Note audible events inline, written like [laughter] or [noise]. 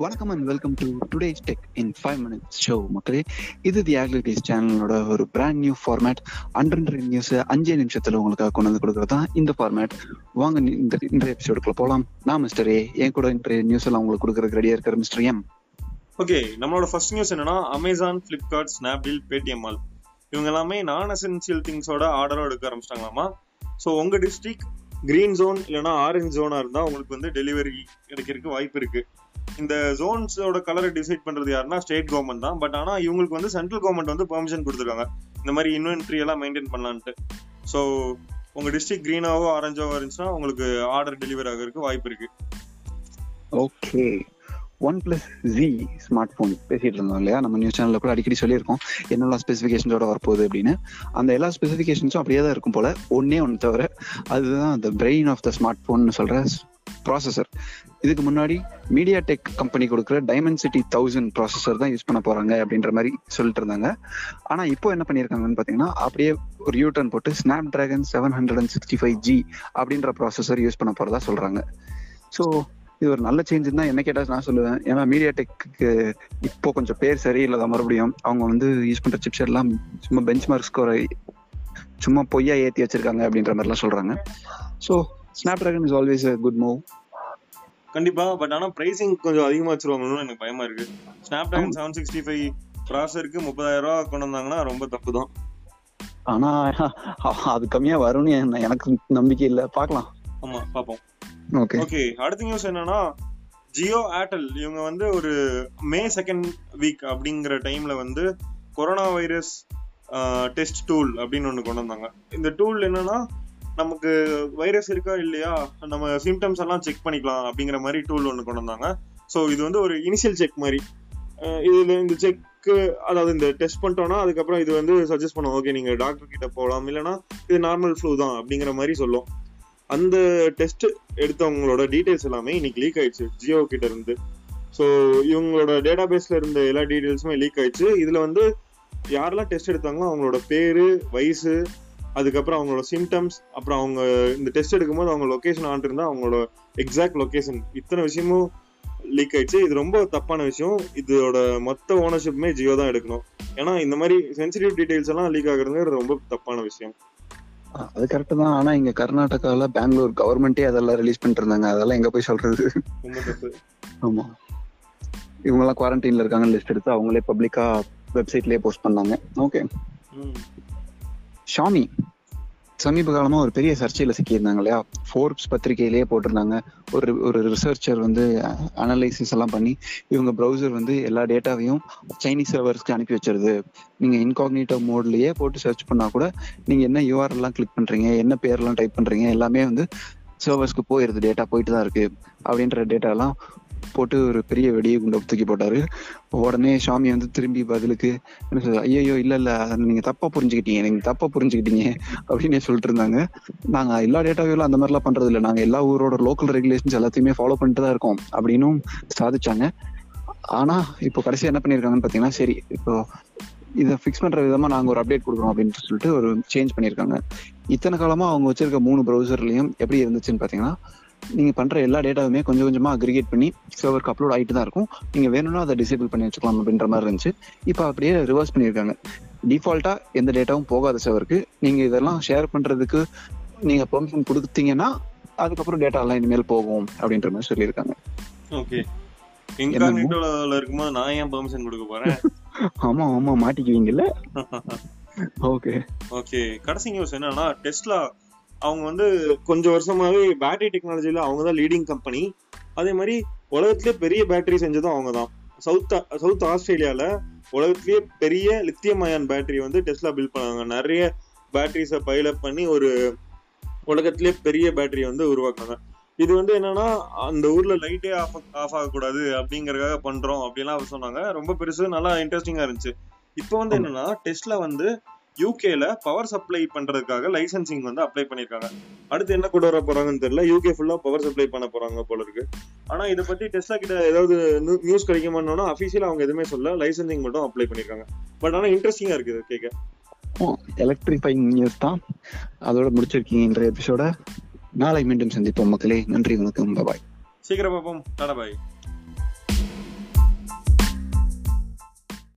வணக்கம் and welcome to today's tech in five minutes show மக்களே இது தி ஆக்லிட்டிஸ் சேனலோட ஒரு brand new format under news அஞ்சே நிமிஷத்துல உங்களுக்காக கொண்டு வந்து கொடுக்குறது தான் இந்த ஃபார்மேட் வாங்க இந்த இன்றைய எபிசோடுக்குள்ள போலாம். நான் மிஸ்டர் ஏ என் கூட இன்றைய நியூஸ் எல்லாம் உங்களுக்கு கொடுக்கறதுக்கு ரெடியா இருக்கிற மிஸ்டர் எம் ஓகே நம்மளோட ஃபர்ஸ்ட் நியூஸ் என்னன்னா Amazon Flipkart Snapdeal Paytm mall இவங்க எல்லாமே நான் எசென்சியல் திங்ஸோட ஆர்டரும் எடுக்க ஆரம்பிச்சிட்டாங்களாமா? ஸோ உங்க டிஸ்ட்ரிக்ட் கிரீன் ஜோன் இல்லைன்னா ஆரஞ்சு ஜோனா இருந்தா உங்களுக்கு வந்து டெலிவரி கிடைக்கிறதுக்கு வாய்ப்பு இருக்கு. இந்த ஜோன்ஸோட கலரை டிசைட் பண்றது யாருன்னா ஸ்டேட் கவர்மெண்ட் தான். பட் ஆனால் இவங்களுக்கு வந்து சென்ட்ரல் கவர்மெண்ட் வந்து பெர்மிஷன் கொடுத்துருக்காங்க. இந்த மாதிரி இன்வென்ட்ரி எல்லாம் மெயின்டைன் பண்ணலான்ட்டு. ஸோ உங்க டிஸ்ட்ரிக்ட் க்ரீனாவோ ஆரஞ்சாவோ இருந்துச்சுன்னா உங்களுக்கு ஆர்டர் டெலிவரி ஆகிறதுக்கு வாய்ப்பு இருக்கு. Okay OnePlus G smartphone பேசிட்டு இருந்தோம் இல்லையா? நம்ம நியூஸ் சேனல்ல கூட அடிக்கடி சொல்லியிருக்கோம். என்னெல்லாம் ஸ்பெசிஃபிகேஷன்ஸோட வரப்போகுது அப்படின்னு. அந்த எல்லா ஸ்பெசிஃபிகேஷன்ஸும் அப்படியே தான் இருக்கும் போல. ஒன்னே ஒன்று தவிர அதுதான் அந்த brain of the smartphone சொல்ற ப்ராசஸர் இதுக்கு முன்னாடி மீடியா டெக் கம்பெனி கொடுக்குற டைமென்சிட்டி தௌசண்ட் ப்ராசஸர் தான் யூஸ் பண்ண போறாங்க அப்படின்ற மாதிரி சொல்லிட்டு இருந்தாங்க. ஆனா இப்போ என்ன பண்ணியிருக்காங்கன்னு பார்த்தீங்கன்னா அப்படியே ஒரு யூ டர்ன் போட்டு Snapdragon seven hundred and sixty five G அப்படின்ற ப்ராசஸர் யூஸ் பண்ண போறதா சொல்றாங்க. ஸோ இது ஒரு நல்ல சேஞ்ச் தான் என்ன கேட்டால் நான் சொல்லுவேன். ஏன்னா மீடியா டெக்கு இப்போ கொஞ்சம் பேர் சரியில்லை மறுபடியும் அவங்க வந்து யூஸ் பண்ற சிப்ஸ் எல்லாம் சும்மா பெஞ்ச் மார்க் ஸ்கோரை சும்மா பொய்யா ஏற்றி வச்சிருக்காங்க அப்படின்ற மாதிரிலாம் சொல்றாங்க. So Snapdragon is always a good move கண்டிப்பா பட் ஆனா பிரைசிங் கொஞ்சம் அதிகமா வச்சிருவாங்கன்னு எனக்கு பயமா இருக்கு. Snapdragon seven sixty five ப்ராசருக்கு முப்பதாயிரம் ரூபா கொண்டு வந்தாங்கன்னா ரொம்ப தப்பு தான் ஆனா அது கம்மியா வரும்னு எனக்கு நம்பிக்கை இல்லை. பார்க்கலாம். ஆமா பாப்போம் ஓகே ஓகே அடுத்த நியூஸ் என்னன்னா ஜியோ ஏர்டெல் இவங்க வந்து ஒரு மே செகண்ட் வீக் அப்படிங்கிற டைம்ல வந்து கொரோனா வைரஸ் டெஸ்ட் டூல் அப்படின்னு ஒன்று கொண்டு வந்தாங்க. இந்த டூல் என்னன்னா நமக்கு வைரஸ் இருக்கா இல்லையா? நம்ம சிம்டம்ஸ் எல்லாம் செக் பண்ணிக்கலாம் அப்படிங்கிற மாதிரி டூல் ஒன்று கொண்டு வந்தாங்க. ஸோ இது வந்து ஒரு இனிஷியல் செக் மாதிரி. இதில் இந்த செக்கு அதாவது இந்த டெஸ்ட் பண்ணிட்டோம்னா அதுக்கப்புறம் இது வந்து சஜஸ்ட் பண்ணுவோம் ஓகே நீங்கள் டாக்டர் கிட்ட போகலாம். இல்லைன்னா இது நார்மல் ஃப்ளூ தான் அப்படிங்கிற மாதிரி சொல்லும். அந்த டெஸ்ட் எடுத்தவங்களோட டீட்டெயில்ஸ் எல்லாமே இன்னைக்கு லீக் ஆயிடுச்சு. ஜியோ கிட்ட இருந்து. ஸோ இவங்களோட டேட்டா பேஸ்ல இருந்த எல்லா டீட்டெயில்ஸுமே லீக் ஆயிடுச்சு. இதில் வந்து யாரெல்லாம் டெஸ்ட் எடுத்தாங்களோ அவங்களோட பேர் வயசு அதுக்கப்புறம் அவங்களோட சிம்டம்ஸ் அப்புறம் அவங்க இந்த டெஸ்ட் எடுக்கும்போது அவங்க லொகேஷன் ஆன் அவங்களோட எக்ஸாக்ட் லொகேஷன் இத்தனை விஷயமும் லீக் ஆயிடுச்சு. இது ரொம்ப தப்பான விஷயம். இதோட மொத்த ஓனர்ஷிப்புமே ஜியோ தான் எடுக்கணும். ஏன்னா இந்த மாதிரி சென்சிட்டிவ் டீடைல்ஸ் எல்லாம் லீக் ஆகுறது ரொம்ப தப்பான விஷயம். அது கரெக்ட் தான். ஆனா இங்க கர்நாடகால பெங்களூர் கவர்மெண்டே அதெல்லாம் ரிலீஸ் பண்ணிட்டு இருந்தாங்க அதெல்லாம் எங்க போய் சொல்றது? ஆமா. இவங்க எல்லாம் குவாரண்டைன்ல இருக்காங்க லிஸ்ட் எடுத்து அவங்களே பப்ளிக்கா வெப்சைட்லயே போஸ்ட் பண்ணாங்க. ஓகே. ஷாமி சமீப காலமாக ஒரு பெரிய சர்ச்சையில் சிக்கியிருந்தாங்க இல்லையா? ஃபோர்ப்ஸ் பத்திரிகையிலேயே போட்டிருந்தாங்க. ஒரு ஒரு ரிசர்ச்சர் வந்து அனலைசிஸ் எல்லாம் பண்ணி இவங்க ப்ரௌசர் வந்து எல்லா டேட்டாவையும் சைனீஸ் சர்வர்ஸ்க்கு அனுப்பி வச்சிருது. நீங்கள் இன்காக்னிட்டோ மோட்லேயே போட்டு சர்ச் பண்ணால் கூட நீங்கள் என்ன யூஆர்எல்லாம் கிளிக் பண்ணுறீங்க என்ன பேர்லாம் டைப் பண்ணுறீங்க எல்லாமே வந்து சர்வர்ஸ்க்கு போயிருது டேட்டா போயிட்டு தான் இருக்குது அப்படின்ற டேட்டாலாம் போட்டு ஒரு பெரிய வெடியை குண்டை தூக்கி போட்டாரு. உடனே சாமி வந்து திரும்பி பதிலுக்கு என்ன சொல்ற ஐயோ இல்ல இல்ல அதை நீங்க தப்பா புரிஞ்சுக்கிட்டீங்க நீங்க தப்பா புரிஞ்சுக்கிட்டீங்க அப்படின்னு சொல்லிட்டு இருந்தாங்க. நாங்க எல்லா டேட்டாவையும் அந்த மாதிரிலாம் பண்றது இல்லை. நாங்க எல்லா ஊரோட லோக்கல் ரெகுலேஷன்ஸ் எல்லாத்தையுமே ஃபாலோ பண்ணிட்டு தான் இருக்கோம் அப்படின்னும் சாதிச்சாங்க. ஆனா இப்போ கடைசியா என்ன பண்ணிருக்காங்கன்னு பாத்தீங்கன்னா சரி இப்போ இதை ஃபிக்ஸ் பண்ற விதமா நாங்க ஒரு அப்டேட் கொடுக்குறோம் அப்படின்னு சொல்லிட்டு ஒரு சேஞ்ச் பண்ணியிருக்காங்க. இத்தனை காலமா அவங்க வச்சிருக்க மூணு ப்ரௌசர்லயும் எப்படி இருந்துச்சுன்னு பாத்தீங்கன்னா நீங்க பண்ற எல்லா டேட்டாவுமே கொஞ்சம் கொஞ்சமா அக்ரிகேட் பண்ணி சர்வருக்கு அப்லோட் ஆயிட்டு தான் இருக்கும். நீங்க வேணும்னா அதை டிசேபிள் பண்ணி வச்சுக்கலாம் அப்படின்ற மாதிரி இருந்துச்சு. இப்போ அப்படியே ரிவர்ஸ் பண்ணியிருக்காங்க. டிஃபால்ட்டா எந்த டேட்டாவும் போகாத சர்வருக்கு நீங்க இதெல்லாம் ஷேர் பண்றதுக்கு நீங்க பெர்மிஷன் கொடுத்தீங்கன்னா அதுக்கப்புறம் டேட்டா எல்லாம் இனிமேல் போகும் அப்படின்ற மாதிரி சொல்லியிருக்காங்க. ஓகே. இன்காக்னிட்டோல இருக்கும்போது நான் ஏன் பெர்மிஷன் கொடுக்க போறேன்? [laughs] ஆமா ஆமா மாட்டிக்குவீங்கல்ல? [laughs] ஓகே ஓகே கடைசி நியூஸ் என்னன்னா டெஸ்லா அவங்க வந்து கொஞ்சம் வருஷமாவே பேட்டரி டெக்னாலஜில அவங்க தான் லீடிங் கம்பெனி அதே மாதிரி உலகத்திலே பெரிய பேட்டரி செஞ்சதும் அவங்க தான் சவுத் சவுத் ஆஸ்திரேலியால உலகத்திலேயே பெரிய லித்தியம் அயான் பேட்டரி வந்து டெஸ்லா பில்ட் பண்ணாங்க. நிறைய பேட்டரிஸை பைலப் பண்ணி ஒரு உலகத்திலே பெரிய பேட்டரி வந்து உருவாக்குனாங்க. இது வந்து என்னன்னா அந்த ஊர்ல லைட்டே ஆஃப் ஆஃப் ஆகக்கூடாது அப்படிங்கறதுக்காக பண்றோம் அப்படிலாம் அவர் சொன்னாங்க. ரொம்ப பெருசு நல்லா இன்ட்ரெஸ்டிங்கா இருந்துச்சு. இப்போ வந்து என்னன்னா டெஸ்ட்ல வந்து யூகேல பவர் சப்ளை பண்றதுக்காக லைசன்சிங் வந்து அப்ளை பண்ணிருக்காங்க. அடுத்து என்ன கொண்டு வர போறாங்கன்னு தெரியல. யூகே ஃபுல்லா பவர் சப்ளை பண்ண போறாங்க போல இருக்கு. ஆனா இத பத்தி டெஸ்லா கிட்ட ஏதாவது நியூஸ் கிடைக்குமான்னு அபிஷியலா அவங்க எதுவுமே சொல்ல லைசன்சிங் மட்டும் அப்ளை பண்ணிருக்காங்க. பட் ஆனா இன்ட்ரெஸ்டிங்கா இருக்குது கேட்க. எலக்ட்ரிஃபைங் நியூஸ் தான். அதோட முடிச்சிருக்கீங்க இன்றைய எபிசோட நாளை மீண்டும் சந்திப்போம் மக்களே. நன்றி வணக்கம். பாய் சீக்கிரம் பார்ப்போம். டாடா பாய்.